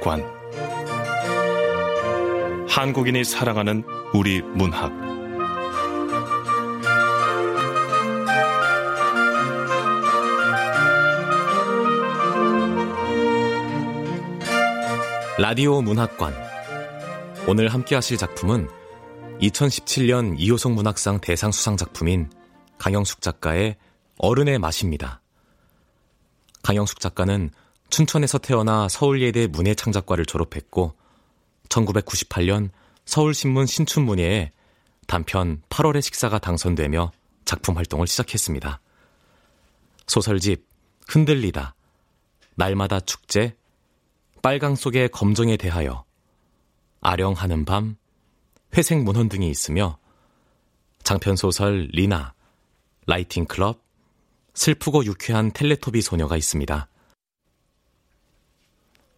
문학관. 한국인이 사랑하는 우리 문학. 라디오 문학관. 오늘 함께 하실 작품은 2017년 이호성 문학상 대상 수상 작품인 강영숙 작가의 어른의 맛입니다. 강영숙 작가는 춘천에서 태어나 서울예대 문예창작과를 졸업했고 1998년 서울신문 신춘문예에 단편 8월의 식사가 당선되며 작품 활동을 시작했습니다. 소설집 흔들리다, 날마다 축제, 빨강 속의 검정에 대하여, 아령하는 밤, 회색 문헌 등이 있으며 장편소설 리나, 라이팅 클럽, 슬프고 유쾌한 텔레토비 소녀가 있습니다.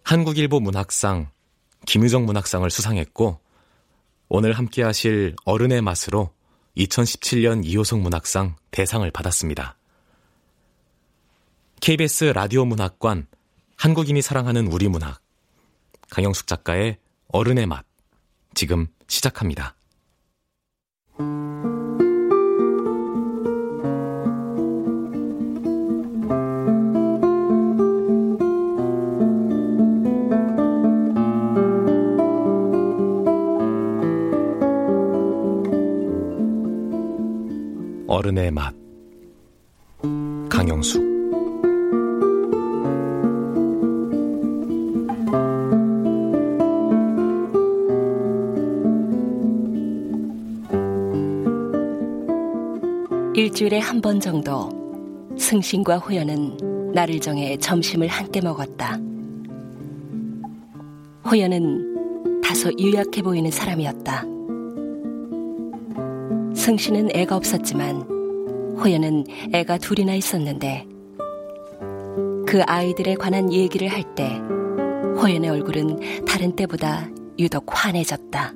한국일보 문학상, 김유정 문학상을 수상했고 오늘 함께 하실 어른의 맛으로 2017년 이호성 문학상 대상을 받았습니다. KBS 라디오 문학관 한국인이 사랑하는 우리 문학 강영숙 작가의 어른의 맛 지금 시작합니다. 어른의 맛 강영숙 일주일에 한 번 정도 승신과 호연은 나를 정해 점심을 함께 먹었다. 호연은 다소 유약해 보이는 사람이었다. 승신은 애가 없었지만 호연은 애가 둘이나 있었는데 그 아이들에 관한 얘기를 할 때 호연의 얼굴은 다른 때보다 유독 환해졌다.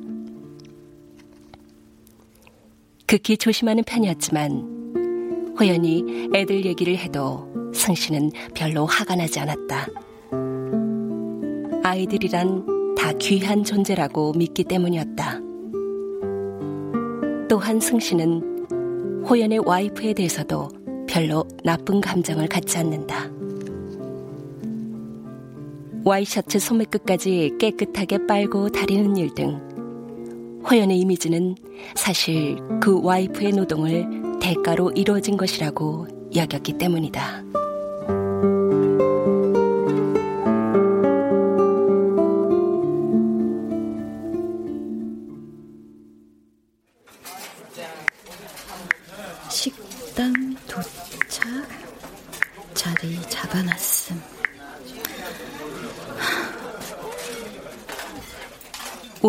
극히 조심하는 편이었지만 호연이 애들 얘기를 해도 승신은 별로 화가 나지 않았다. 아이들이란 다 귀한 존재라고 믿기 때문이었다. 또한 승신은 호연의 와이프에 대해서도 별로 나쁜 감정을 갖지 않는다. 와이셔츠 소매 끝까지 깨끗하게 빨고 다리는 일 등 호연의 이미지는 사실 그 와이프의 노동을 대가로 이루어진 것이라고 여겼기 때문이다.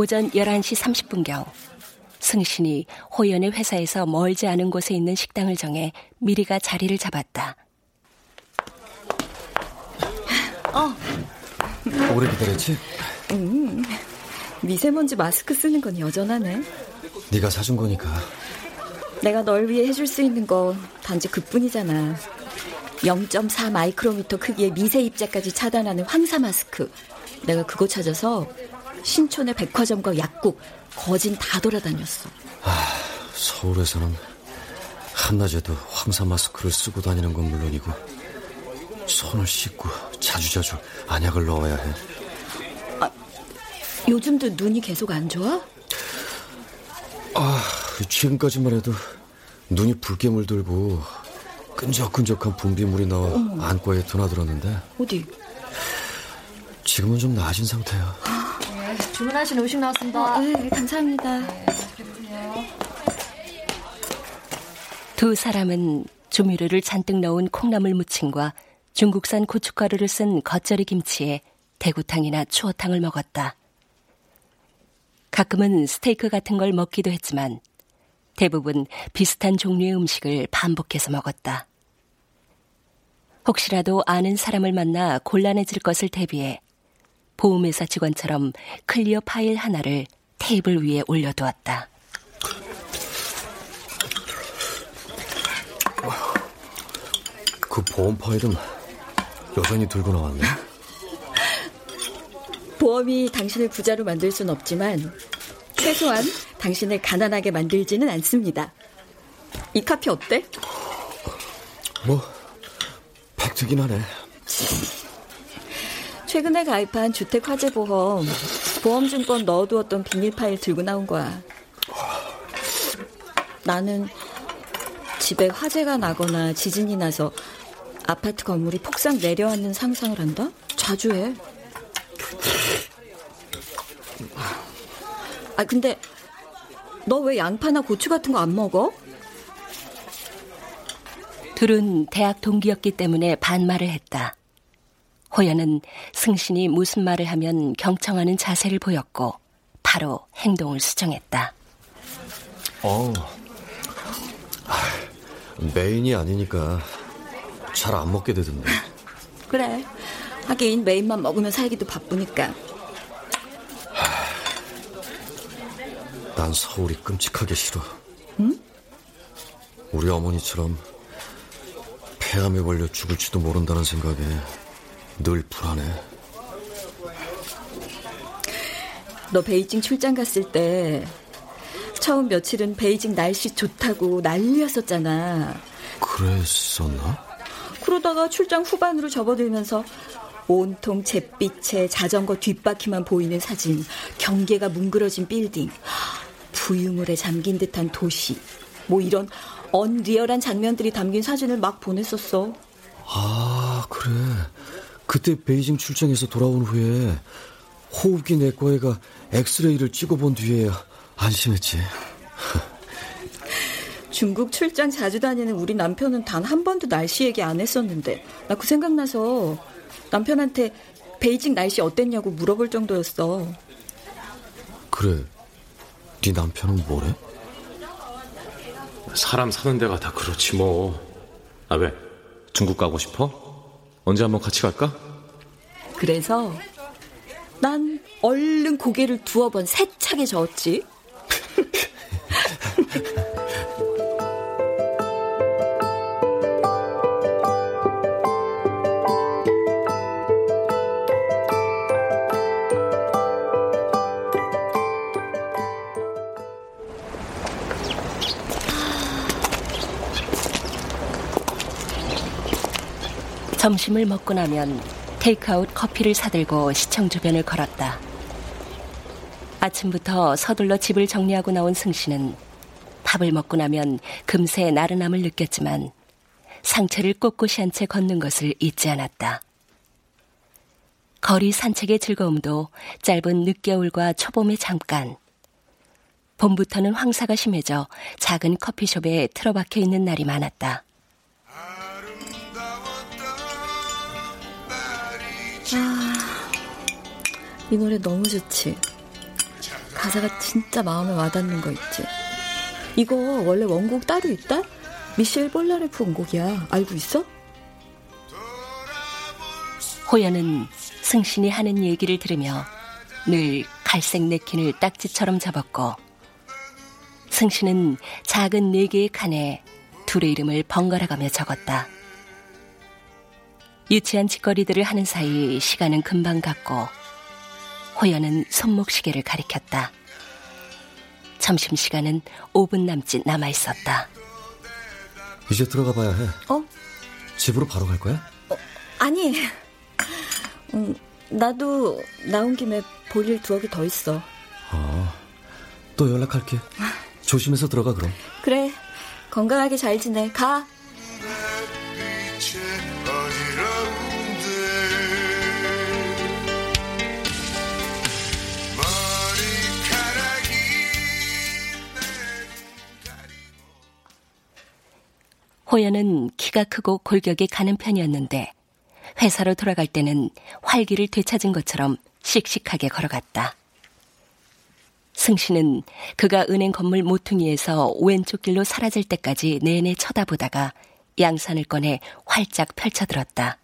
오전 11시 30분경 승신이 호연의 회사에서 멀지 않은 곳에 있는 식당을 정해 미리가 자리를 잡았다. 어. 오래 기다렸지? 음, 미세먼지 마스크 쓰는 건 여전하네. 네가 사준 거니까. 내가 널 위해 해줄 수 있는 건 단지 그뿐이잖아. 0.4 마이크로미터 크기의 미세 입자까지 차단하는 황사 마스크. 내가 그거 찾아서 신촌의 백화점과 약국, 거진 다 돌아다녔어. 아, 서울에서는 한낮에도 황사 마스크를 쓰고 다니는 건 물론이고 손을 씻고 자주자주 안약을 넣어야 해. 아, 요즘도 눈이 계속 안 좋아? 아, 지금까지만 해도 눈이 붉게 물들고 끈적끈적한 분비물이 나와 어머. 안과에 드나들었는데 어디? 지금은 좀 나아진 상태야. 주문하신 음식 나왔습니다. 어, 네, 감사합니다. 네, 두 사람은 조미료를 잔뜩 넣은 콩나물 무침과 중국산 고춧가루를 쓴 겉절이 김치에 대구탕이나 추어탕을 먹었다. 가끔은 스테이크 같은 걸 먹기도 했지만 대부분 비슷한 종류의 음식을 반복해서 먹었다. 혹시라도 아는 사람을 만나 곤란해질 것을 대비해 보험회사 직원처럼 클리어 파일 하나를 테이블 위에 올려두었다. 그 보험 파일은 여전히 들고 나왔네. 보험이 당신을 부자로 만들 순 없지만 최소한 당신을 가난하게 만들지는 않습니다. 이 카피 어때? 뭐 팩트긴 하네. 최근에 가입한 주택화재보험 보험증권 넣어두었던 비닐 파일 들고 나온 거야. 나는 집에 화재가 나거나 지진이 나서 아파트 건물이 폭삭 내려앉는 상상을 한다? 자주 해. 아, 근데 너 왜 양파나 고추 같은 거 안 먹어? 둘은 대학 동기였기 때문에 반말을 했다. 호연은 승신이 무슨 말을 하면 경청하는 자세를 보였고 바로 행동을 수정했다. 어, 메인이 아니니까 잘 안 먹게 되던데. 그래. 하긴 메인만 먹으면 살기도 바쁘니까. 난 서울이 끔찍하게 싫어. 응? 우리 어머니처럼 폐암에 걸려 죽을지도 모른다는 생각에 늘 불안해. 너 베이징 출장 갔을 때 처음 며칠은 베이징 날씨 좋다고 난리였었잖아. 그랬었나? 그러다가 출장 후반으로 접어들면서 온통 잿빛에 자전거 뒷바퀴만 보이는 사진, 경계가 뭉그러진 빌딩, 부유물에 잠긴 듯한 도시, 뭐 이런 언리얼한 장면들이 담긴 사진을 막 보냈었어. 아, 그래. 그때 베이징 출장에서 돌아온 후에 호흡기 내과에가 엑스레이를 찍어본 뒤에 안심했지. 중국 출장 자주 다니는 우리 남편은 단 한 번도 날씨 얘기 안 했었는데 나 그 생각나서 남편한테 베이징 날씨 어땠냐고 물어볼 정도였어. 그래. 네 남편은 뭐래? 사람 사는 데가 다 그렇지 뭐. 아 왜? 중국 가고 싶어? 언제 한번 같이 갈까? 그래서 난 얼른 고개를 두어 번 세차게 저었지. 점심을 먹고 나면 테이크아웃 커피를 사들고 시청 주변을 걸었다. 아침부터 서둘러 집을 정리하고 나온 승씨는 밥을 먹고 나면 금세 나른함을 느꼈지만 상체를 꼿꼿이 한 채 걷는 것을 잊지 않았다. 거리 산책의 즐거움도 짧은 늦겨울과 초봄의 잠깐. 봄부터는 황사가 심해져 작은 커피숍에 틀어박혀 있는 날이 많았다. 이 노래 너무 좋지. 가사가 진짜 마음에 와닿는 거 있지. 이거 원래 원곡 따로 있다? 미셸 볼라레프 원곡이야. 알고 있어? 호연은 승신이 하는 얘기를 들으며 늘 갈색 냅킨을 딱지처럼 잡았고 승신은 작은 네 개의 칸에 둘의 이름을 번갈아가며 적었다. 유치한 짓거리들을 하는 사이 시간은 금방 갔고 호연은 손목시계를 가리켰다. 점심시간은 5분 남짓 남아 있었다. 이제 들어가 봐야 해. 어? 집으로 바로 갈 거야? 어, 아니. 음, 나도 나온 김에 볼일 두어 개 더 있어. 아, 또 연락할게. 조심해서 들어가 그럼. 그래. 건강하게 잘 지내. 가. 호연은 키가 크고 골격이 가는 편이었는데 회사로 돌아갈 때는 활기를 되찾은 것처럼 씩씩하게 걸어갔다. 승씨는 그가 은행 건물 모퉁이에서 왼쪽 길로 사라질 때까지 내내 쳐다보다가 양산을 꺼내 활짝 펼쳐들었다.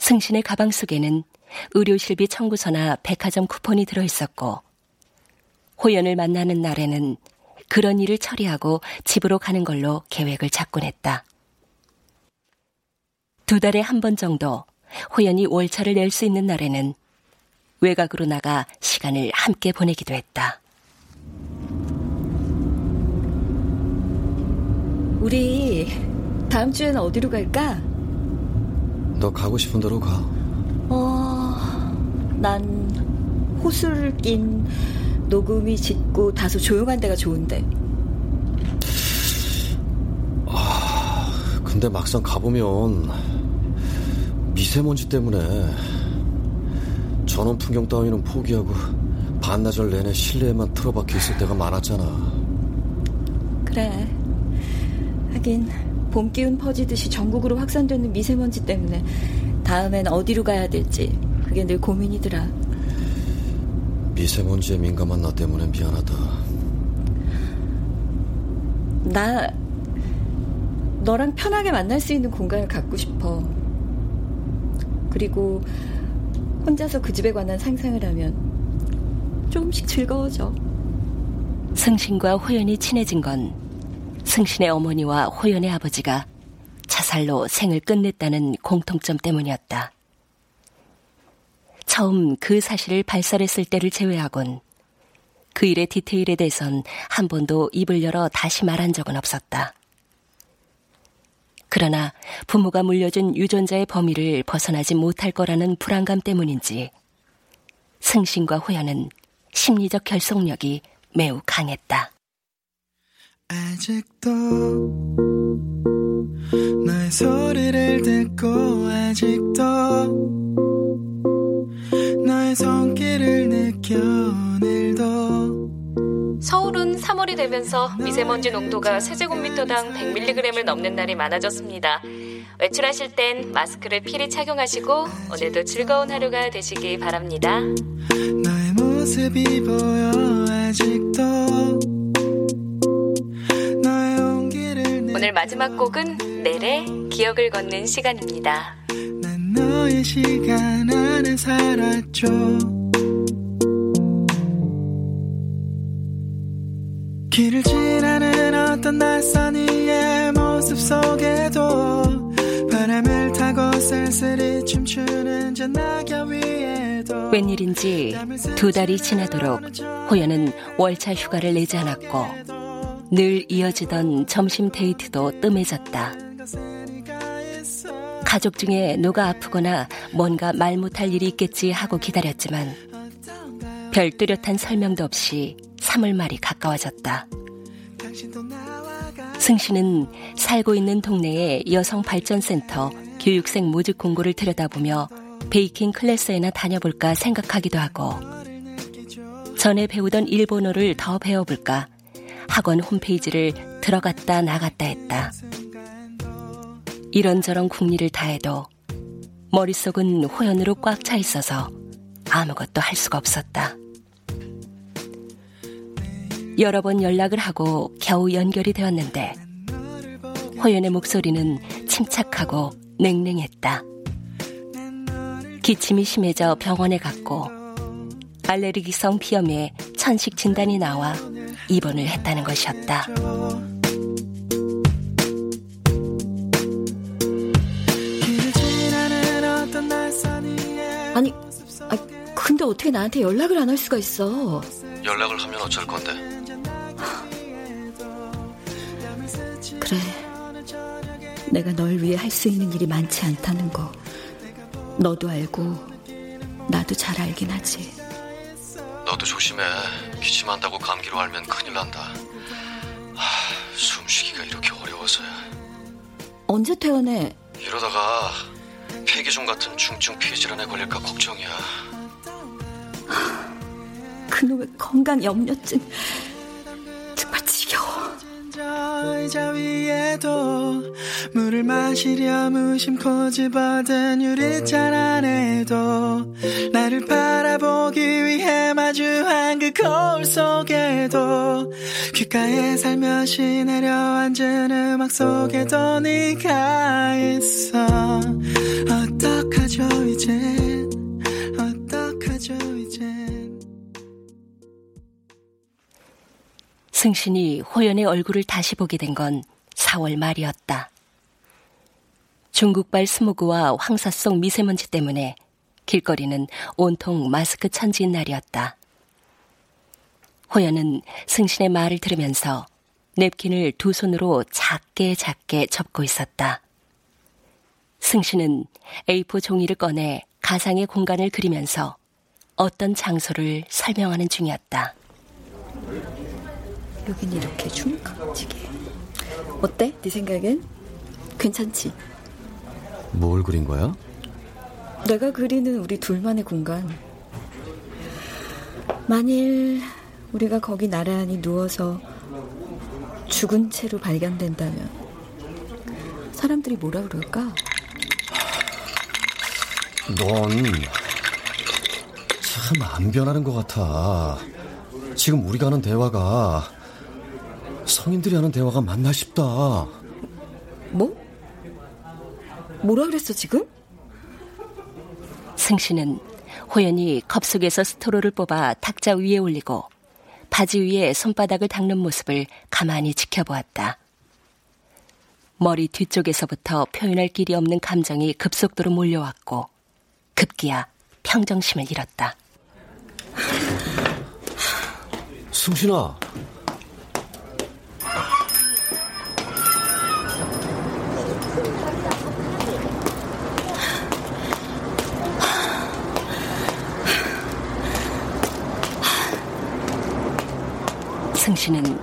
승신의 가방 속에는 의료실비 청구서나 백화점 쿠폰이 들어있었고 호연을 만나는 날에는 그런 일을 처리하고 집으로 가는 걸로 계획을 잡곤 했다. 두 달에 한 번 정도 호연이 월차를 낼 수 있는 날에는 외곽으로 나가 시간을 함께 보내기도 했다. 우리 다음 주에는 어디로 갈까? 너 가고 싶은 대로 가. 어, 난 호수를 낀 녹음이 짙고 다소 조용한 데가 좋은데. 아, 근데 막상 가보면 미세먼지 때문에 전원 풍경 따위는 포기하고 반나절 내내 실내에만 틀어박혀 있을 때가 많았잖아. 그래. 하긴 봄 기운 퍼지듯이 전국으로 확산되는 미세먼지 때문에 다음엔 어디로 가야 될지 그게 늘 고민이더라. 미세먼지에 민감한 나 때문에 미안하다. 나 너랑 편하게 만날 수 있는 공간을 갖고 싶어. 그리고 혼자서 그 집에 관한 상상을 하면 조금씩 즐거워져. 승신과 호연이 친해진 건 승신의 어머니와 호연의 아버지가 자살로 생을 끝냈다는 공통점 때문이었다. 처음 그 사실을 발설했을 때를 제외하곤 그 일의 디테일에 대해선 한 번도 입을 열어 다시 말한 적은 없었다. 그러나 부모가 물려준 유전자의 범위를 벗어나지 못할 거라는 불안감 때문인지 승신과 호연은 심리적 결속력이 매우 강했다. 아직도 너의 소리를 듣고 아직도 너의 손길을 느껴 오늘도 서울은 3월이 되면서 미세먼지 농도가 세제곱미터당 100mg을 넘는 날이 많아졌습니다. 외출하실 땐 마스크를 필히 착용하시고 오늘도 즐거운 하루가 되시기 바랍니다. 너의 모습이 보여 아직도 오늘 마지막 곡은 넬의 기억을 걷는 시간입니다. 난 너의 시간 안에 살았죠. 길을 지나는 어떤 낯선 이의 모습 속에도 바람을 타고 쓸쓸히 춤추는 저 낙엽 위에도 웬일인지 두 달이 지나도록 호연은 월차 휴가를 내지 않았고 늘 이어지던 점심 데이트도 뜸해졌다. 가족 중에 누가 아프거나 뭔가 말 못할 일이 있겠지 하고 기다렸지만 별 뚜렷한 설명도 없이 3월 말이 가까워졌다. 승씨는 살고 있는 동네의 여성발전센터 교육생 모집 공고를 들여다보며 베이킹 클래스에나 다녀볼까 생각하기도 하고 전에 배우던 일본어를 더 배워볼까 학원 홈페이지를 들어갔다 나갔다 했다. 이런저런 궁리를 다해도 머릿속은 호연으로 꽉 차 있어서 아무것도 할 수가 없었다. 여러 번 연락을 하고 겨우 연결이 되었는데 호연의 목소리는 침착하고 냉랭했다. 기침이 심해져 병원에 갔고 알레르기성 비염에 천식 진단이 나와 입원을 했다는 것이었다. 아니, 아, 근데 어떻게 나한테 연락을 안 할 수가 있어? 연락을 하면 어쩔 건데? 그래. 내가 널 위해 할 수 있는 일이 많지 않다는 거. 너도 알고, 나도 잘 알긴 하지. 너도 조심해. 기침한다고 감기로 알면 큰일 난다. 하, 숨쉬기가 이렇게 어려워서야. 언제 퇴원해? 이러다가 폐기종 같은 중증 폐질환에 걸릴까 걱정이야. 그놈의 건강 염려증. 지겨워. 의자 위에도 물을 마시려 무심코 집어든 유리잔 안에도 나를 바라보기 위해 마주한 그 거울 속에도 귓가에 살며시 내려앉은 음악 속에도 네가 있어 어떡하죠 이젠 어떡하죠 이젠 승신이 호연의 얼굴을 다시 보게 된 건 4월 말이었다. 중국발 스모그와 황사 속 미세먼지 때문에 길거리는 온통 마스크 천지인 날이었다. 호연은 승신의 말을 들으면서 냅킨을 두 손으로 작게 작게 접고 있었다. 승신은 A4 종이를 꺼내 가상의 공간을 그리면서 어떤 장소를 설명하는 중이었다. 여긴 이렇게 흉측지게. 어때? 네 생각엔? 괜찮지? 뭘 그린 거야? 내가 그리는 우리 둘만의 공간. 만일 우리가 거기 나란히 누워서 죽은 채로 발견된다면 사람들이 뭐라 그럴까? 넌 참 안 변하는 것 같아. 지금 우리가 하는 대화가 성인들이 하는 대화가 맞나 싶다. 뭐? 뭐라 그랬어 지금? 승신은 호연이 컵 속에서 스토로를 뽑아 탁자 위에 올리고 바지 위에 손바닥을 닦는 모습을 가만히 지켜보았다. 머리 뒤쪽에서부터 표현할 길이 없는 감정이 급속도로 몰려왔고 급기야 평정심을 잃었다. 승신아. 승신은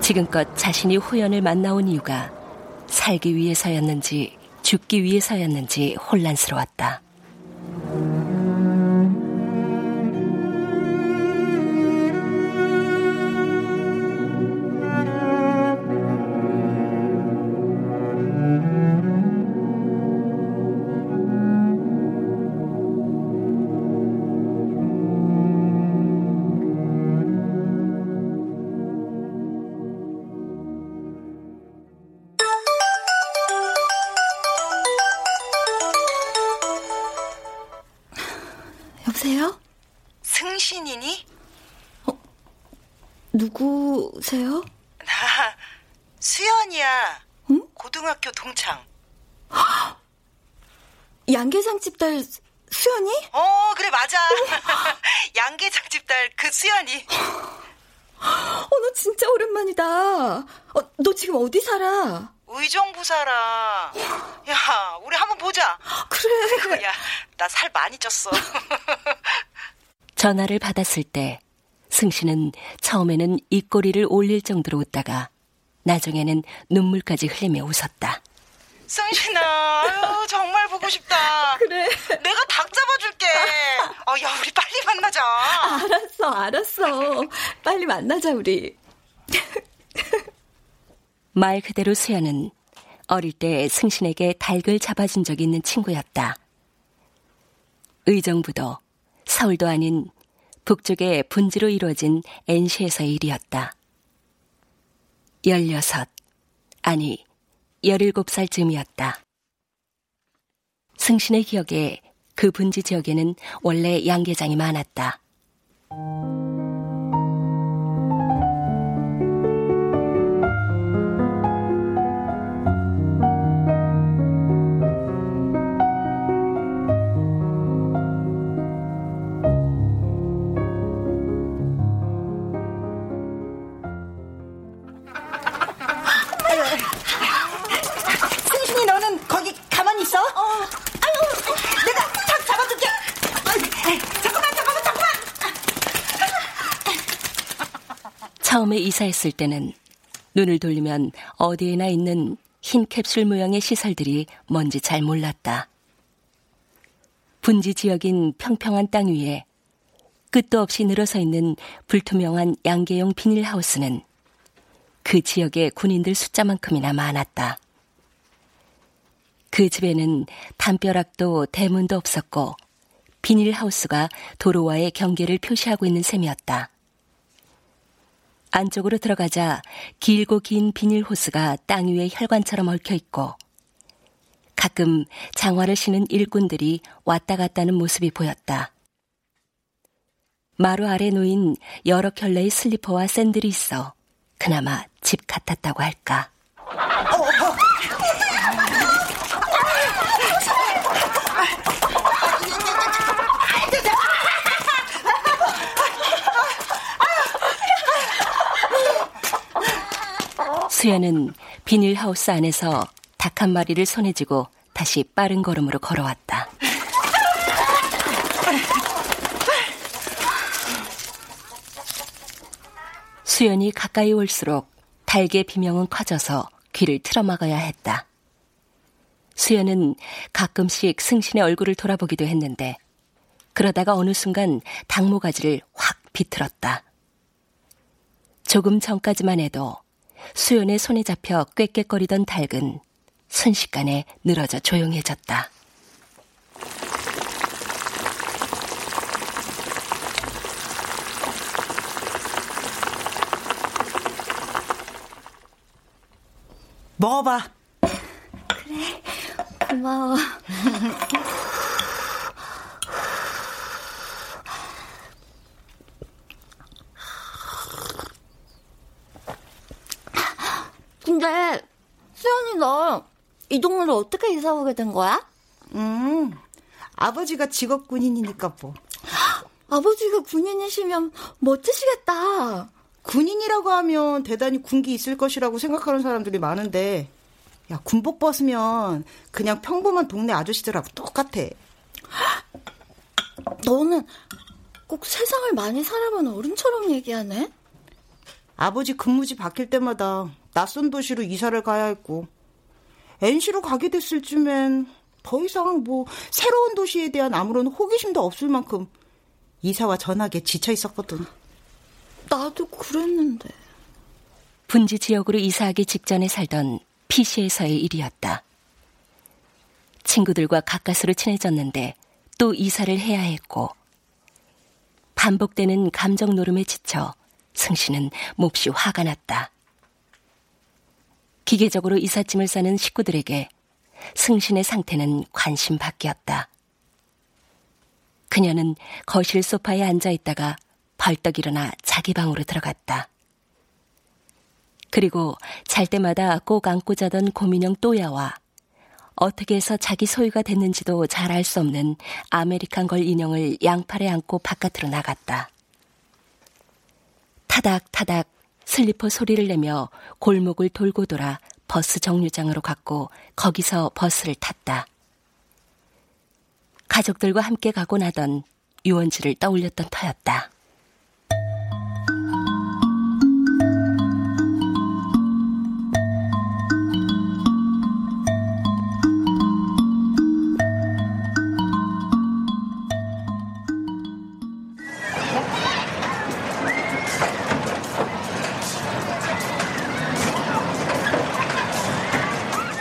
지금껏 자신이 호연을 만나온 이유가 살기 위해서였는지 죽기 위해서였는지 혼란스러웠다. 양계장집 딸 수연이? 어, 그래 맞아. 양계장집 딸 그 수연이. 어, 너 진짜 오랜만이다. 어, 너 지금 어디 살아? 의정부 살아. 야, 우리 한번 보자. 그래. 야, 나 살 많이 쪘어. 전화를 받았을 때 승신은 처음에는 입꼬리를 올릴 정도로 웃다가 나중에는 눈물까지 흘리며 웃었다. 승신아, 아유, 정말 보고 싶다. 그래. 내가 닭 잡아줄게. 어, 야, 우리 빨리 만나자. 알았어, 알았어. 빨리 만나자, 우리. 말 그대로 수연은 어릴 때 승신에게 닭을 잡아준 적이 있는 친구였다. 의정부도 서울도 아닌 북쪽의 분지로 이루어진 NC에서의 일이었다. 16, 아니, 17살 쯤이었다. 승신의 기억에 그 분지 지역에는 원래 양계장이 많았다. 처음에 이사했을 때는 눈을 돌리면 어디에나 있는 흰 캡슐 모양의 시설들이 뭔지 잘 몰랐다. 분지 지역인 평평한 땅 위에 끝도 없이 늘어서 있는 불투명한 양계용 비닐하우스는 그 지역의 군인들 숫자만큼이나 많았다. 그 집에는 담벼락도 대문도 없었고 비닐하우스가 도로와의 경계를 표시하고 있는 셈이었다. 안쪽으로 들어가자 길고 긴 비닐 호스가 땅 위에 혈관처럼 얽혀 있고 가끔 장화를 신은 일꾼들이 왔다 갔다 하는 모습이 보였다. 마루 아래 놓인 여러 켤레의 슬리퍼와 샌들이 있어 그나마 집 같았다고 할까. 수연은 비닐하우스 안에서 닭 한 마리를 손에 쥐고 다시 빠른 걸음으로 걸어왔다. 수연이 가까이 올수록 달의 비명은 커져서 귀를 틀어막아야 했다. 수연은 가끔씩 승신의 얼굴을 돌아보기도 했는데 그러다가 어느 순간 닭모가지를 확 비틀었다. 조금 전까지만 해도 수연의 손에 잡혀 꾀꾀거리던 닭은 순식간에 늘어져 조용해졌다. 먹어봐. 그래, 고마워. 근데 수연이 너 이 동네로 어떻게 이사 오게 된 거야? 음, 아버지가 직업 군인이니까 뭐. 아버지가 군인이시면 멋지시겠다. 군인이라고 하면 대단히 군기 있을 것이라고 생각하는 사람들이 많은데, 야, 군복 벗으면 그냥 평범한 동네 아저씨들하고 똑같아. 너는 꼭 세상을 많이 살아본 어른처럼 얘기하네? 아버지 근무지 바뀔 때마다 낯선 도시로 이사를 가야 했고, NC로 가게 됐을 쯤엔 더 이상 뭐 새로운 도시에 대한 아무런 호기심도 없을 만큼 이사와 전학에 지쳐 있었거든. 나도 그랬는데. 분지 지역으로 이사하기 직전에 살던 피시에서의 일이었다. 친구들과 가까스로 친해졌는데 또 이사를 해야 했고 반복되는 감정 노름에 지쳐 승씨는 몹시 화가 났다. 기계적으로 이삿짐을 싸는 식구들에게 승신의 상태는 관심 밖이었다. 그녀는 거실 소파에 앉아 있다가 벌떡 일어나 자기 방으로 들어갔다. 그리고 잘 때마다 꼭 안고 자던 고민형 또야와 어떻게 해서 자기 소유가 됐는지도 잘 알 수 없는 아메리칸 걸 인형을 양팔에 안고 바깥으로 나갔다. 타닥타닥 슬리퍼 소리를 내며 골목을 돌고 돌아 버스 정류장으로 갔고 거기서 버스를 탔다. 가족들과 함께 가곤 하던 유원지를 떠올렸던 터였다.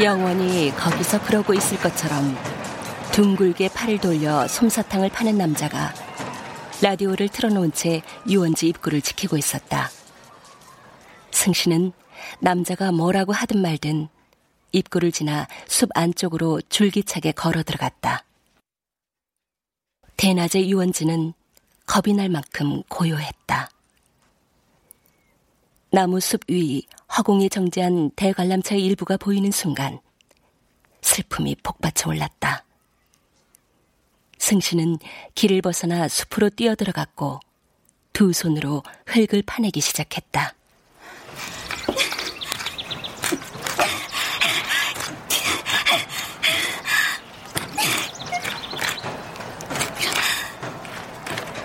영원히 거기서 그러고 있을 것처럼 둥글게 팔을 돌려 솜사탕을 파는 남자가 라디오를 틀어놓은 채 유원지 입구를 지키고 있었다. 승신은 남자가 뭐라고 하든 말든 입구를 지나 숲 안쪽으로 줄기차게 걸어 들어갔다. 대낮의 유원지는 겁이 날 만큼 고요했다. 나무 숲 위 허공에 정지한 대관람차의 일부가 보이는 순간 슬픔이 폭받쳐 올랐다. 승신은 길을 벗어나 숲으로 뛰어들어갔고 두 손으로 흙을 파내기 시작했다.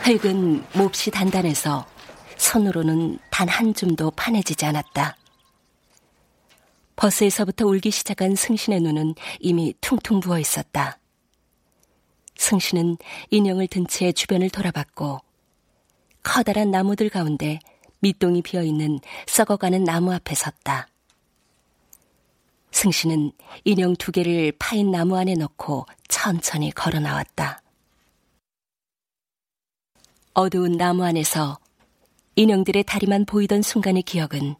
흙은 몹시 단단해서 손으로는 단 한 줌도 파내지지 않았다. 버스에서부터 울기 시작한 승신의 눈은 이미 퉁퉁 부어 있었다. 승신은 인형을 든 채 주변을 돌아봤고 커다란 나무들 가운데 밑동이 비어 있는 썩어가는 나무 앞에 섰다. 승신은 인형 두 개를 파인 나무 안에 넣고 천천히 걸어 나왔다. 어두운 나무 안에서 인형들의 다리만 보이던 순간의 기억은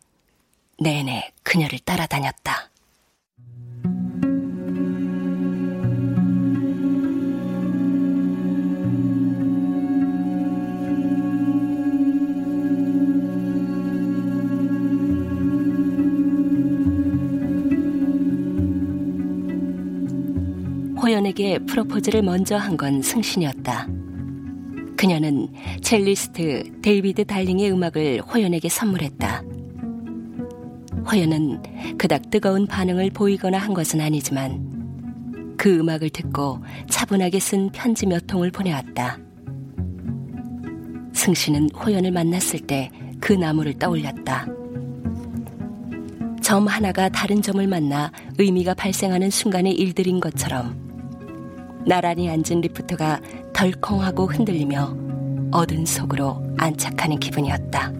내내 그녀를 따라다녔다. 호연에게 프로포즈를 먼저 한 건 승신이었다. 그녀는 첼리스트 데이비드 달링의 음악을 호연에게 선물했다. 호연은 그닥 뜨거운 반응을 보이거나 한 것은 아니지만 그 음악을 듣고 차분하게 쓴 편지 몇 통을 보내왔다. 승신은 호연을 만났을 때 그 나무를 떠올렸다. 점 하나가 다른 점을 만나 의미가 발생하는 순간의 일들인 것처럼 나란히 앉은 리프트가 덜컹하고 흔들리며 어두운 속으로 안착하는 기분이었다.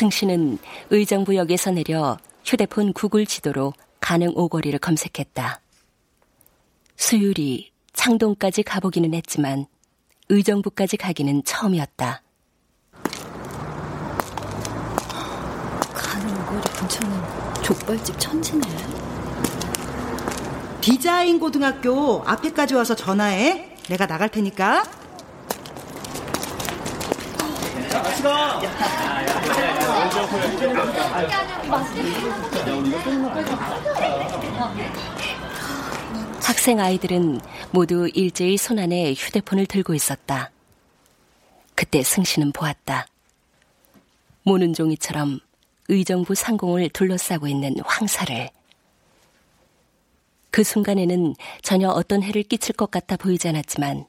승씨는 의정부역에서 내려 휴대폰 구글 지도로 가능 오거리를 검색했다. 수율이 창동까지 가보기는 했지만 의정부까지 가기는 처음이었다. 가능 오거리 근처는 족발집 천지네. 디자인 고등학교 앞에까지 와서 전화해. 내가 나갈 테니까. 학생 아이들은 모두 일제히 손안에 휴대폰을 들고 있었다. 그때 승신은 보았다. 모는 종이처럼 의정부 상공을 둘러싸고 있는 황사를. 그 순간에는 전혀 어떤 해를 끼칠 것 같아 보이지 않았지만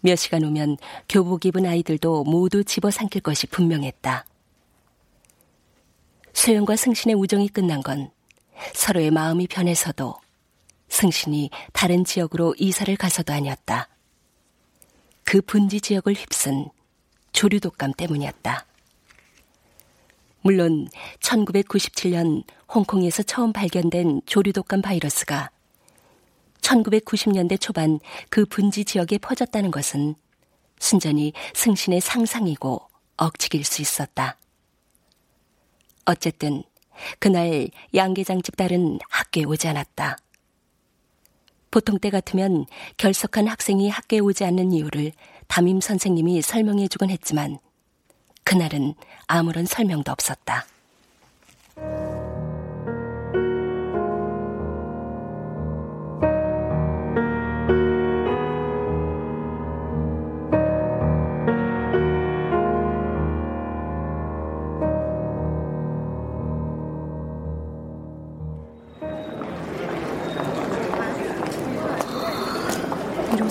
몇 시간 후면 교복 입은 아이들도 모두 집어삼킬 것이 분명했다. 소영과 승신의 우정이 끝난 건 서로의 마음이 변해서도 승신이 다른 지역으로 이사를 가서도 아니었다. 그 분지 지역을 휩쓴 조류독감 때문이었다. 물론 1997년 홍콩에서 처음 발견된 조류독감 바이러스가 1990년대 초반 그 분지 지역에 퍼졌다는 것은 순전히 승신의 상상이고 억측일 수 있었다. 어쨌든 그날 양계장 집 딸은 학교에 오지 않았다. 보통 때 같으면 결석한 학생이 학교에 오지 않는 이유를 담임 선생님이 설명해 주곤 했지만 그날은 아무런 설명도 없었다.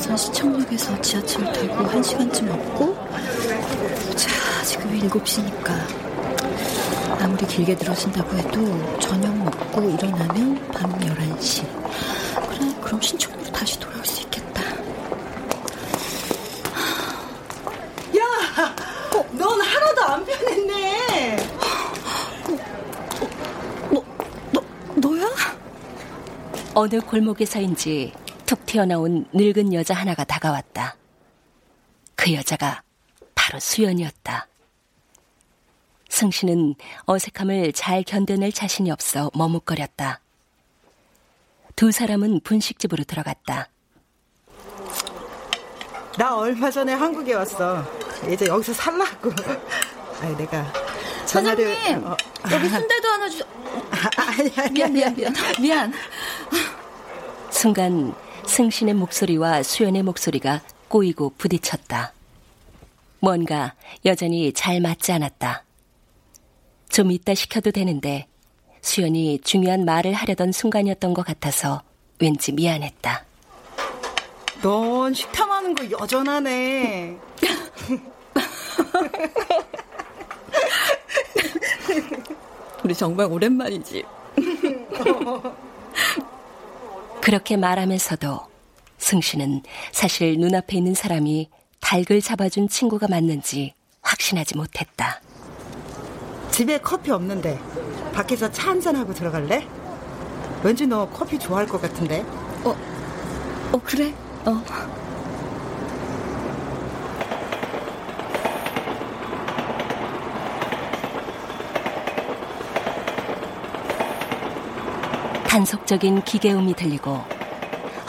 1호선 시청역에서 지하철 타고 1시간쯤 왔고 자 지금 7시니까 아무리 길게 늘어진다고 해도 저녁 먹고 일어나면 밤 11시 그래 그럼 신촌으로 다시 돌아올 수 있겠다 야! 어, 넌 하나도 안 변했네 어, 너, 너, 너야? 어느 골목에서인지 툭 튀어나온 늙은 여자 하나가 다가왔다. 그 여자가 바로 수연이었다. 승신은 어색함을 잘 견뎌낼 자신이 없어 머뭇거렸다. 두 사람은 분식집으로 들어갔다. 나 얼마 전에 한국에 왔어. 이제 여기서 살라고. 아니 내가 전화를 사장님 어. 여기 순대도 하나 주죠. 아, 아니, 아니, 미안 미안 미안 미안. 순간 승신의 목소리와 수연의 목소리가 꼬이고 부딪혔다. 뭔가 여전히 잘 맞지 않았다. 좀 이따 시켜도 되는데 수연이 중요한 말을 하려던 순간이었던 것 같아서 왠지 미안했다. 넌 식탐하는 거 여전하네. 우리 정말 오랜만이지. 그렇게 말하면서도 승씨는 사실 눈앞에 있는 사람이 닭을 잡아준 친구가 맞는지 확신하지 못했다. 집에 커피 없는데 밖에서 차 한잔하고 들어갈래? 왠지 너 커피 좋아할 것 같은데. 어, 어 그래? 어. 단속적인 기계음이 들리고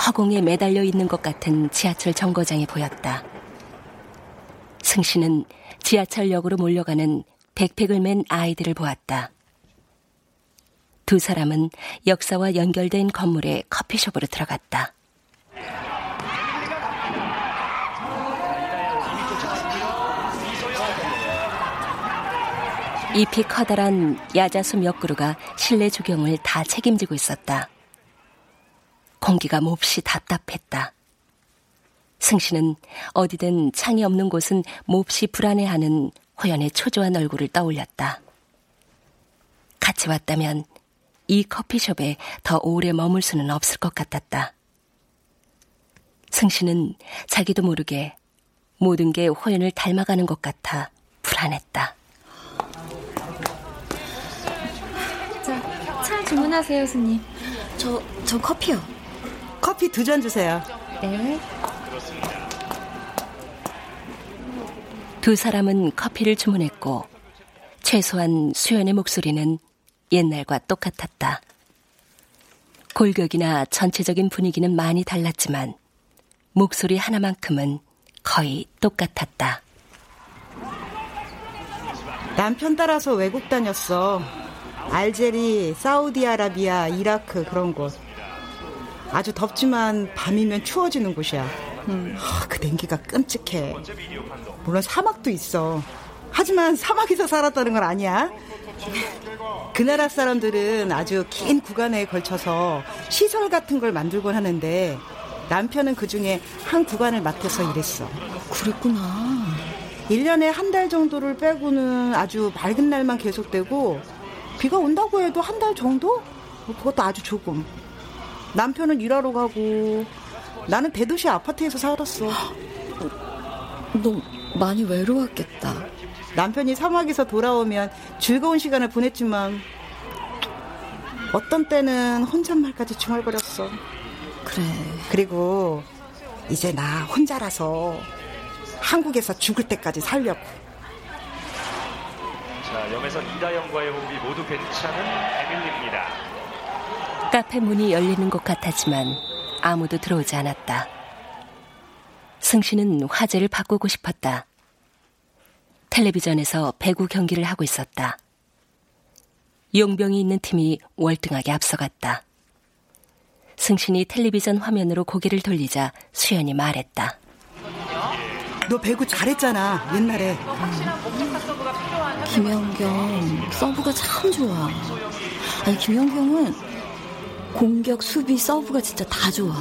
허공에 매달려 있는 것 같은 지하철 정거장이 보였다. 승 씨는 지하철역으로 몰려가는 백팩을 맨 아이들을 보았다. 두 사람은 역사와 연결된 건물의 커피숍으로 들어갔다. 잎이 커다란 야자수 몇 그루가 실내 조경을 다 책임지고 있었다. 공기가 몹시 답답했다. 승씨는 어디든 창이 없는 곳은 몹시 불안해하는 호연의 초조한 얼굴을 떠올렸다. 같이 왔다면 이 커피숍에 더 오래 머물 수는 없을 것 같았다. 승씨는 자기도 모르게 모든 게 호연을 닮아가는 것 같아 불안했다. 주문하세요, 스님. 저, 저 커피요. 커피 두 잔 주세요. 네. 두 사람은 커피를 주문했고 최소한 수연의 목소리는 옛날과 똑같았다. 골격이나 전체적인 분위기는 많이 달랐지만 목소리 하나만큼은 거의 똑같았다. 남편 따라서 외국 다녔어. 알제리, 사우디아라비아, 이라크 그런 곳. 아주 덥지만 밤이면 추워지는 곳이야. 음. 그 냉기가 끔찍해. 물론 사막도 있어. 하지만 사막에서 살았다는 건 아니야. 그 나라 사람들은 아주 긴 구간에 걸쳐서 시설 같은 걸 만들곤 하는데 남편은 그 중에 한 구간을 맡아서 일했어. 그랬구나. 1년에 한 달 정도를 빼고는 아주 맑은 날만 계속되고 비가 온다고 해도 한 달 정도? 그것도 아주 조금. 남편은 일하러 가고 나는 대도시 아파트에서 살았어. 너 많이 외로웠겠다. 남편이 사막에서 돌아오면 즐거운 시간을 보냈지만 어떤 때는 혼잣말까지 중얼거렸어. 그래. 그리고 이제 나 혼자라서 한국에서 죽을 때까지 살려고. 자, 염에서 이다영과의 호흡이 모두 괜찮은 에밀리입니다. 카페 문이 열리는 것 같았지만 아무도 들어오지 않았다. 승씨는 화제를 바꾸고 싶었다. 텔레비전에서 배구 경기를 하고 있었다. 용병이 있는 팀이 월등하게 앞서갔다. 승신이 텔레비전 화면으로 고개를 돌리자 수연이 말했다. 너 배구 잘했잖아, 옛날에. 음. 김연경, 서브가 참 좋아. 아니, 김연경은 공격, 수비, 서브가 진짜 다 좋아.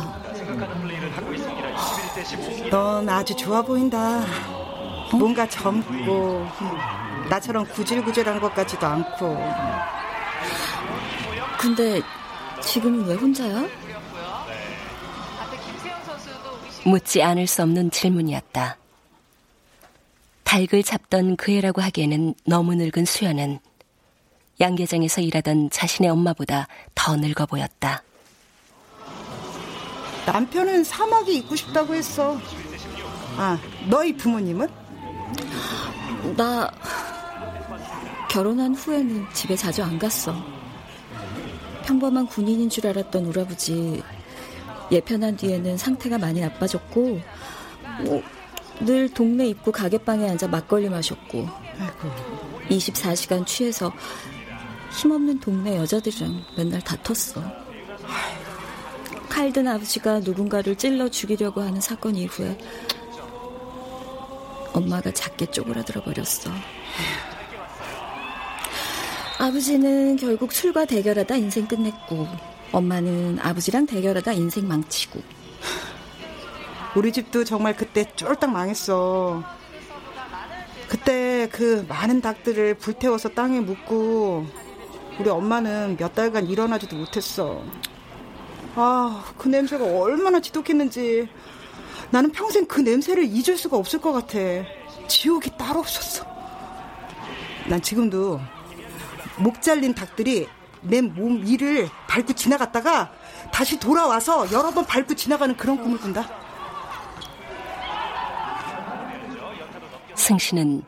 넌 아주 좋아 보인다. 뭔가 젊고 나처럼 구질구질한 것 같지도 않고. 근데 지금은 왜 혼자야? 묻지 않을 수 없는 질문이었다. 닭을 잡던 그 애라고 하기에는 너무 늙은 수연은 양계장에서 일하던 자신의 엄마보다 더 늙어 보였다. 남편은 사막이 있고 싶다고 했어. 아, 너희 부모님은? 나 결혼한 후에는 집에 자주 안 갔어. 평범한 군인인 줄 알았던 우리 아버지 예편한 뒤에는 상태가 많이 나빠졌고 뭐, 늘 동네 입구 가게방에 앉아 막걸리 마셨고 아이고. 24시간 취해서 힘없는 동네 여자들이랑 맨날 다퉜어. 칼든 아버지가 누군가를 찔러 죽이려고 하는 사건 이후에 엄마가 작게 쪼그라들어 버렸어. 아버지는 결국 술과 대결하다 인생 끝냈고, 엄마는 아버지랑 대결하다 인생 망치고. 우리 집도 정말 그때 쫄딱 망했어. 그때 그 많은 닭들을 불태워서 땅에 묻고, 우리 엄마는 몇 달간 일어나지도 못했어. 아, 그 냄새가 얼마나 지독했는지. 나는 평생 그 냄새를 잊을 수가 없을 것 같아. 지옥이 따로 없었어. 난 지금도 목 잘린 닭들이 내 몸 위를 밟고 지나갔다가 다시 돌아와서 여러 번 밟고 지나가는 그런 꿈을 꾼다. 승신은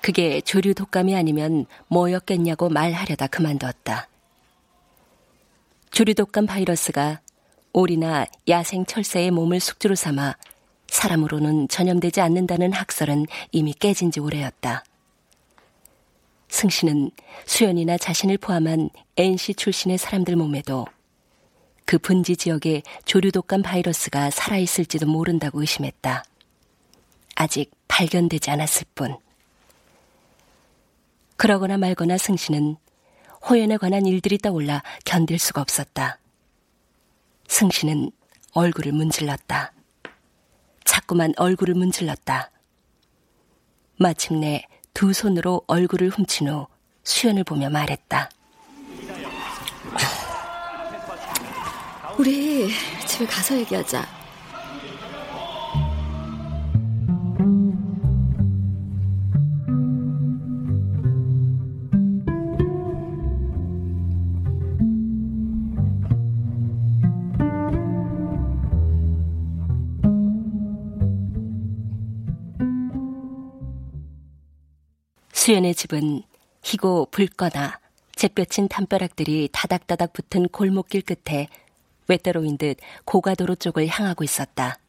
그게 조류 독감이 아니면 뭐였겠냐고 말하려다 그만두었다. 조류 독감 바이러스가 오리나 야생 철새의 몸을 숙주로 삼아 사람으로는 전염되지 않는다는 학설은 이미 깨진 지 오래였다. 승신은 수연이나 자신을 포함한 NC 출신의 사람들 몸에도 그 분지 지역에 조류 독감 바이러스가 살아있을지도 모른다고 의심했다. 아직 발견되지 않았을 뿐. 그러거나 말거나 승신은 호연에 관한 일들이 떠올라 견딜 수가 없었다. 승신은 얼굴을 문질렀다. 자꾸만 얼굴을 문질렀다. 마침내 두 손으로 얼굴을 훔친 후 수연을 보며 말했다. 우리 집에 가서 얘기하자. 수연의 집은 희고 붉거나 잿볕인 담벼락들이 다닥다닥 붙은 골목길 끝에 외따로인 듯 고가도로 쪽을 향하고 있었다.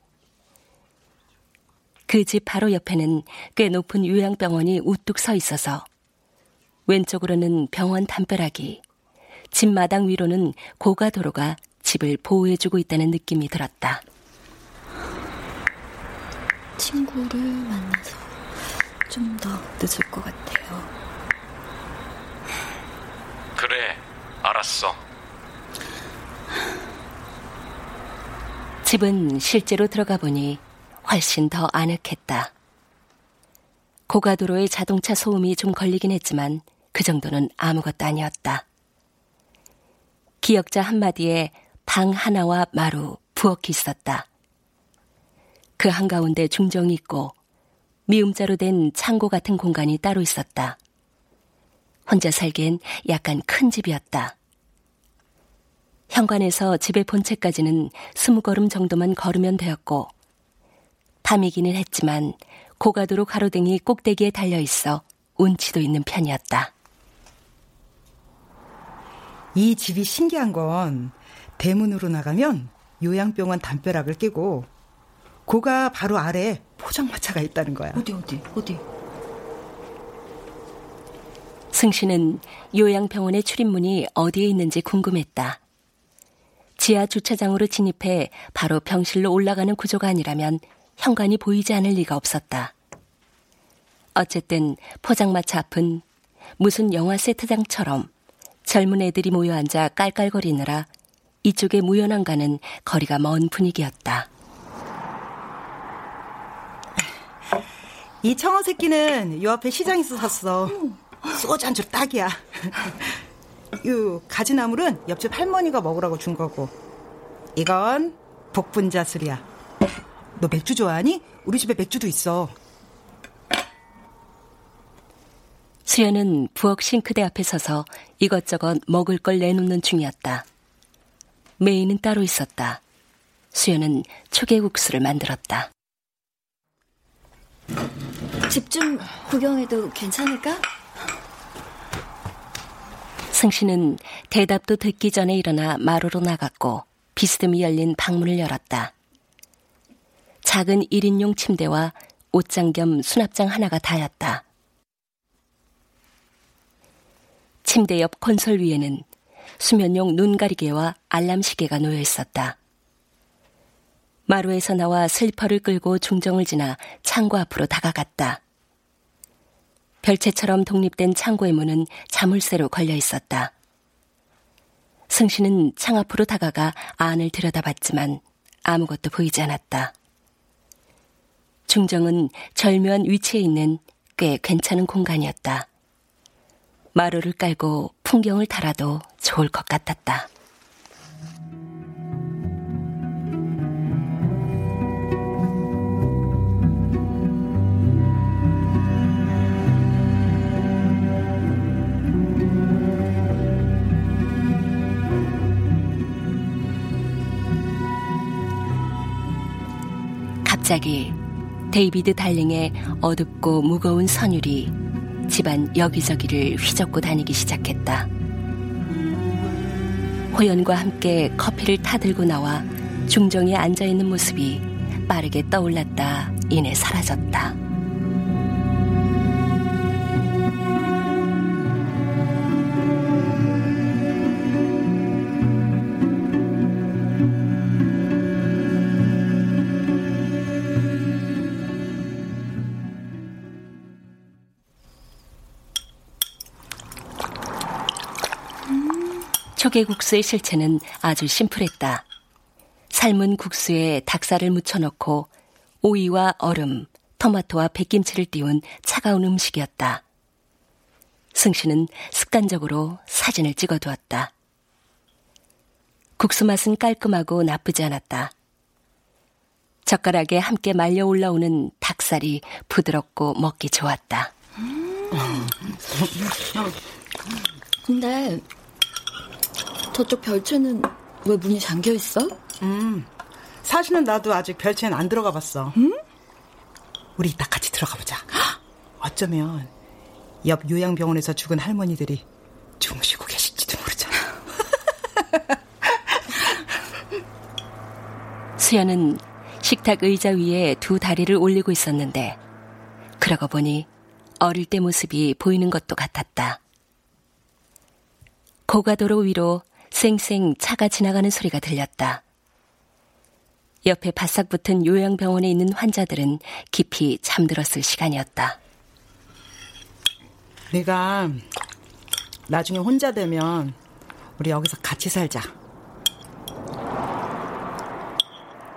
그 집 바로 옆에는 꽤 높은 요양병원이 우뚝 서 있어서 왼쪽으로는 병원 담벼락이 집 마당 위로는 고가도로가 집을 보호해주고 있다는 느낌이 들었다. 친구를 만나서 좀 더 늦을 것 같아요. 그래, 알았어. 집은 실제로 들어가 보니 훨씬 더 아늑했다. 고가도로의 자동차 소음이 좀 걸리긴 했지만 그 정도는 아무것도 아니었다. 기억자 한마디에 방 하나와 마루 부엌이 있었다. 그 한가운데 중정이 있고 미음자로 된 창고 같은 공간이 따로 있었다. 혼자 살기엔 약간 큰 집이었다. 현관에서 집의 본체까지는 스무 걸음 정도만 걸으면 되었고, 밤이기는 했지만 고가도로 가로등이 꼭대기에 달려 있어 운치도 있는 편이었다. 이 집이 신기한 건 대문으로 나가면 요양병원 담벼락을 끼고 고가 바로 아래 포장마차가 있다는 거야. 어디 어디 어디? 승신은 요양병원의 출입문이 어디에 있는지 궁금했다. 지하 주차장으로 진입해 바로 병실로 올라가는 구조가 아니라면 현관이 보이지 않을 리가 없었다. 어쨌든 포장마차 앞은 무슨 영화 세트장처럼 젊은 애들이 모여 앉아 깔깔거리느라 이쪽의 무연한가는 거리가 먼 분위기였다. 이 청어 새끼는 요 앞에 시장에서 샀어. 소주 한줄 딱이야. 요 가지나물은 옆집 할머니가 먹으라고 준 거고. 이건 복분자 술이야. 너 맥주 좋아하니? 우리 집에 맥주도 있어. 수연은 부엌 싱크대 앞에 서서 이것저것 먹을 걸 내놓는 중이었다. 메인은 따로 있었다. 수연은 초계국수를 만들었다. 집 좀 구경해도 괜찮을까? 승신은 대답도 듣기 전에 일어나 마루로 나갔고 비스듬히 열린 방문을 열었다. 작은 1인용 침대와 옷장 겸 수납장 하나가 다였다. 침대 옆 콘솔 위에는 수면용 눈 가리개와 알람 시계가 놓여 있었다. 마루에서 나와 슬퍼를 끌고 중정을 지나 창고 앞으로 다가갔다. 별채처럼 독립된 창고의 문은 자물쇠로 걸려 있었다. 승신은 창 앞으로 다가가 안을 들여다봤지만 아무것도 보이지 않았다. 중정은 절묘한 위치에 있는 꽤 괜찮은 공간이었다. 마루를 깔고 풍경을 달아도 좋을 것 같았다. 갑자기 데이비드 달링의 어둡고 무거운 선율이 집안 여기저기를 휘젓고 다니기 시작했다. 호연과 함께 커피를 타들고 나와 중정에 앉아있는 모습이 빠르게 떠올랐다 이내 사라졌다. 초계국수의 실체는 아주 심플했다. 삶은 국수에 닭살을 묻혀넣고 오이와 얼음, 토마토와 백김치를 띄운 차가운 음식이었다. 승씨는 습관적으로 사진을 찍어두었다. 국수 맛은 깔끔하고 나쁘지 않았다. 젓가락에 함께 말려 올라오는 닭살이 부드럽고 먹기 좋았다. 근데 저쪽 별채는 왜 문이 잠겨 있어? 음, 사실은 나도 아직 별채는 안 들어가 봤어. 음? 우리 이따 같이 들어가 보자. 어쩌면 옆 요양병원에서 죽은 할머니들이 주무시고 계실지도 모르잖아. 수연은 식탁 의자 위에 두 다리를 올리고 있었는데 그러고 보니 어릴 때 모습이 보이는 것도 같았다. 고가도로 위로 쌩쌩 차가 지나가는 소리가 들렸다. 옆에 바싹 붙은 요양병원에 있는 환자들은 깊이 잠들었을 시간이었다. 내가 나중에 혼자 되면 우리 여기서 같이 살자.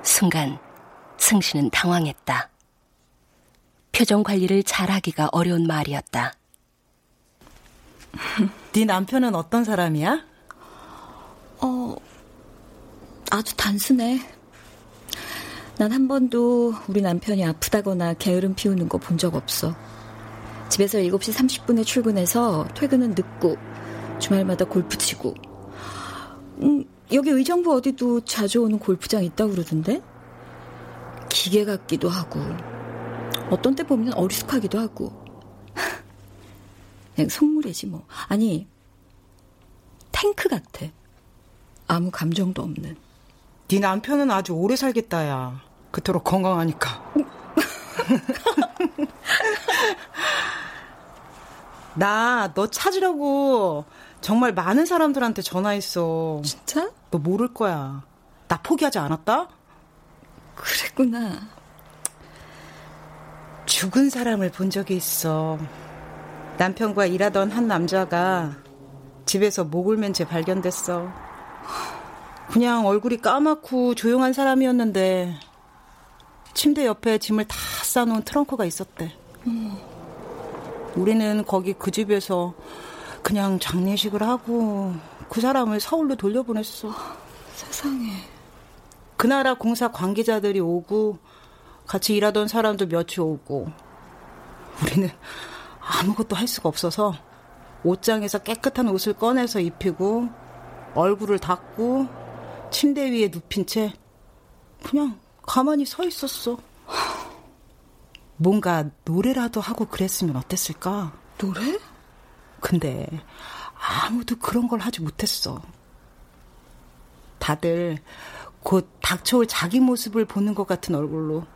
순간 승신은 당황했다. 표정 관리를 잘하기가 어려운 말이었다. 네 남편은 어떤 사람이야? 어, 아주 단순해. 난 한 번도 우리 남편이 아프다거나 게으름 피우는 거 본 적 없어. 집에서 7시 30분에 출근해서 퇴근은 늦고 주말마다 골프 치고. 음, 여기 의정부 어디도 자주 오는 골프장 있다고 그러던데? 기계 같기도 하고 어떤 때 보면 어리숙하기도 하고 그냥 속물이지 뭐. 아니 탱크 같아. 아무 감정도 없는. 네 남편은 아주 오래 살겠다, 야. 그토록 건강하니까. 나 너 찾으려고 정말 많은 사람들한테 전화했어. 진짜? 너 모를 거야. 나 포기하지 않았다? 그랬구나. 죽은 사람을 본 적이 있어. 남편과 일하던 한 남자가 집에서 목을 맨 채 발견됐어. 그냥 얼굴이 까맣고 조용한 사람이었는데 침대 옆에 짐을 다 싸놓은 트렁크가 있었대. 우리는 거기 그 집에서 그냥 장례식을 하고 그 사람을 서울로 돌려보냈어. 세상에. 그 나라 공사 관계자들이 오고 같이 일하던 사람도 몇이 오고 우리는 아무것도 할 수가 없어서 옷장에서 깨끗한 옷을 꺼내서 입히고 얼굴을 닦고 침대 위에 눕힌 채 그냥 가만히 서 있었어. 뭔가 노래라도 하고 그랬으면 어땠을까? 노래? 근데 아무도 그런 걸 하지 못했어. 다들 곧 닥쳐올 자기 모습을 보는 것 같은 얼굴로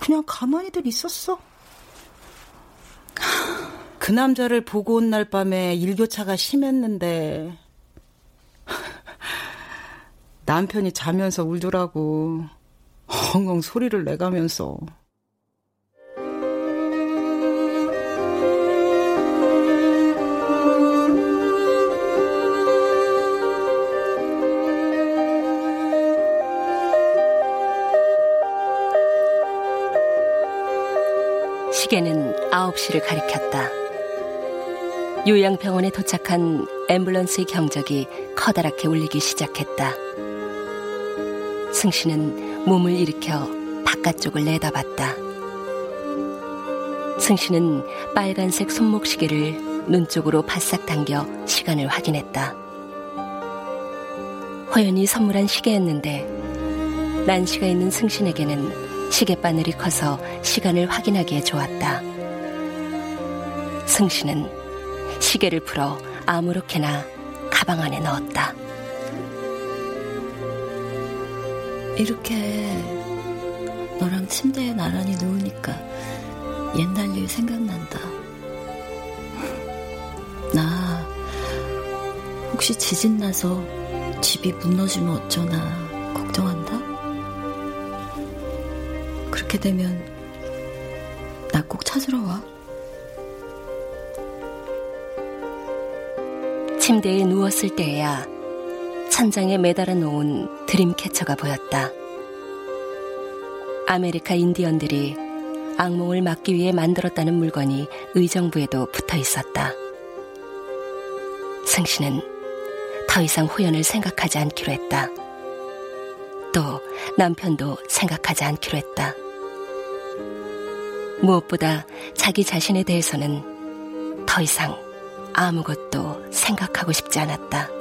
그냥 가만히들 있었어. 그 남자를 보고 온 날 밤에 일교차가 심했는데 남편이 자면서 울더라고. 엉엉 소리를 내가면서. 시계는 9시를 가리켰다. 요양병원에 도착한 앰뷸런스의 경적이 커다랗게 울리기 시작했다. 승씨는 몸을 일으켜 바깥쪽을 내다봤다. 승씨는 빨간색 손목 시계를 눈 쪽으로 바싹 당겨 시간을 확인했다. 호연이 선물한 시계였는데 난시가 있는 승신에게는 시계바늘이 커서 시간을 확인하기에 좋았다. 승신은 시계를 풀어 아무렇게나 가방 안에 넣었다. 이렇게 너랑 침대에 나란히 누우니까 옛날 일 생각난다. 나 혹시 지진 나서 집이 무너지면 어쩌나 걱정한다? 그렇게 되면 나 꼭 찾으러 와. 침대에 누웠을 때에야 천장에 매달아 놓은 드림캐쳐가 보였다. 아메리카 인디언들이 악몽을 막기 위해 만들었다는 물건이 의정부에도 붙어 있었다. 승신은 더 이상 호연을 생각하지 않기로 했다. 또 남편도 생각하지 않기로 했다. 무엇보다 자기 자신에 대해서는 더 이상 아무것도 생각하고 싶지 않았다.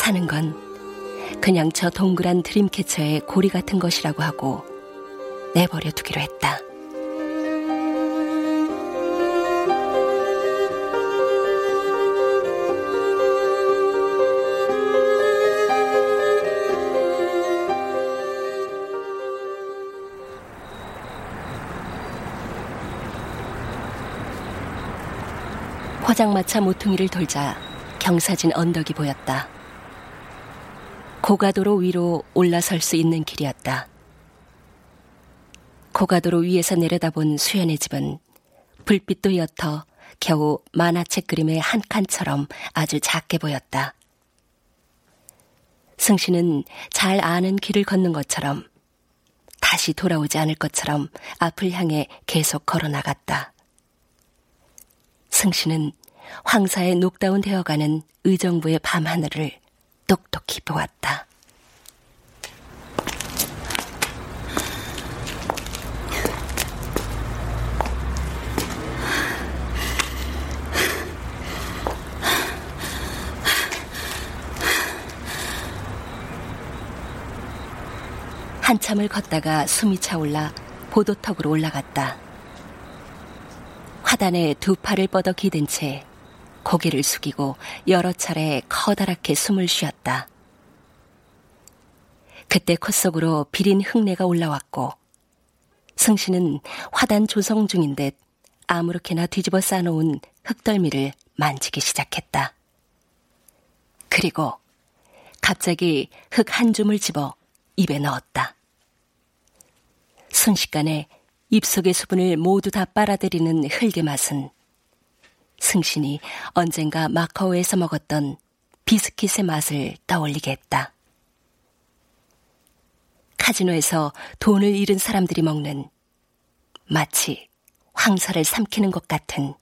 사는 건 그냥 저 동그란 드림캐쳐의 고리 같은 것이라고 하고 내버려 두기로 했다. 포장마차 모퉁이를 돌자 경사진 언덕이 보였다. 고가도로 위로 올라설 수 있는 길이었다. 고가도로 위에서 내려다본 수연의 집은 불빛도 옅어 겨우 만화책 그림의 한 칸처럼 아주 작게 보였다. 승신은 잘 아는 길을 걷는 것처럼 다시 돌아오지 않을 것처럼 앞을 향해 계속 걸어 나갔다. 승신은 황사에 녹다운 되어가는 의정부의 밤하늘을 똑똑히 보았다. 한참을 걷다가 숨이 차올라 보도턱으로 올라갔다. 화단에 두 팔을 뻗어 기댄 채 고개를 숙이고 여러 차례 커다랗게 숨을 쉬었다. 그때 콧속으로 비린 흙내가 올라왔고 승신은 화단 조성 중인 듯 아무렇게나 뒤집어 싸놓은 흙덜미를 만지기 시작했다. 그리고 갑자기 흙 한 줌을 집어 입에 넣었다. 순식간에 입속의 수분을 모두 다 빨아들이는 흙의 맛은 승신이 언젠가 마카오에서 먹었던 비스킷의 맛을 떠올리게 했다. 카지노에서 돈을 잃은 사람들이 먹는 마치 황사를 삼키는 것 같은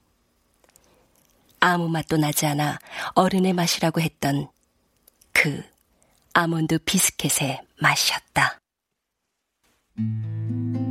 아무 맛도 나지 않아 어른의 맛이라고 했던 그 아몬드 비스켓의 맛이었다. 음.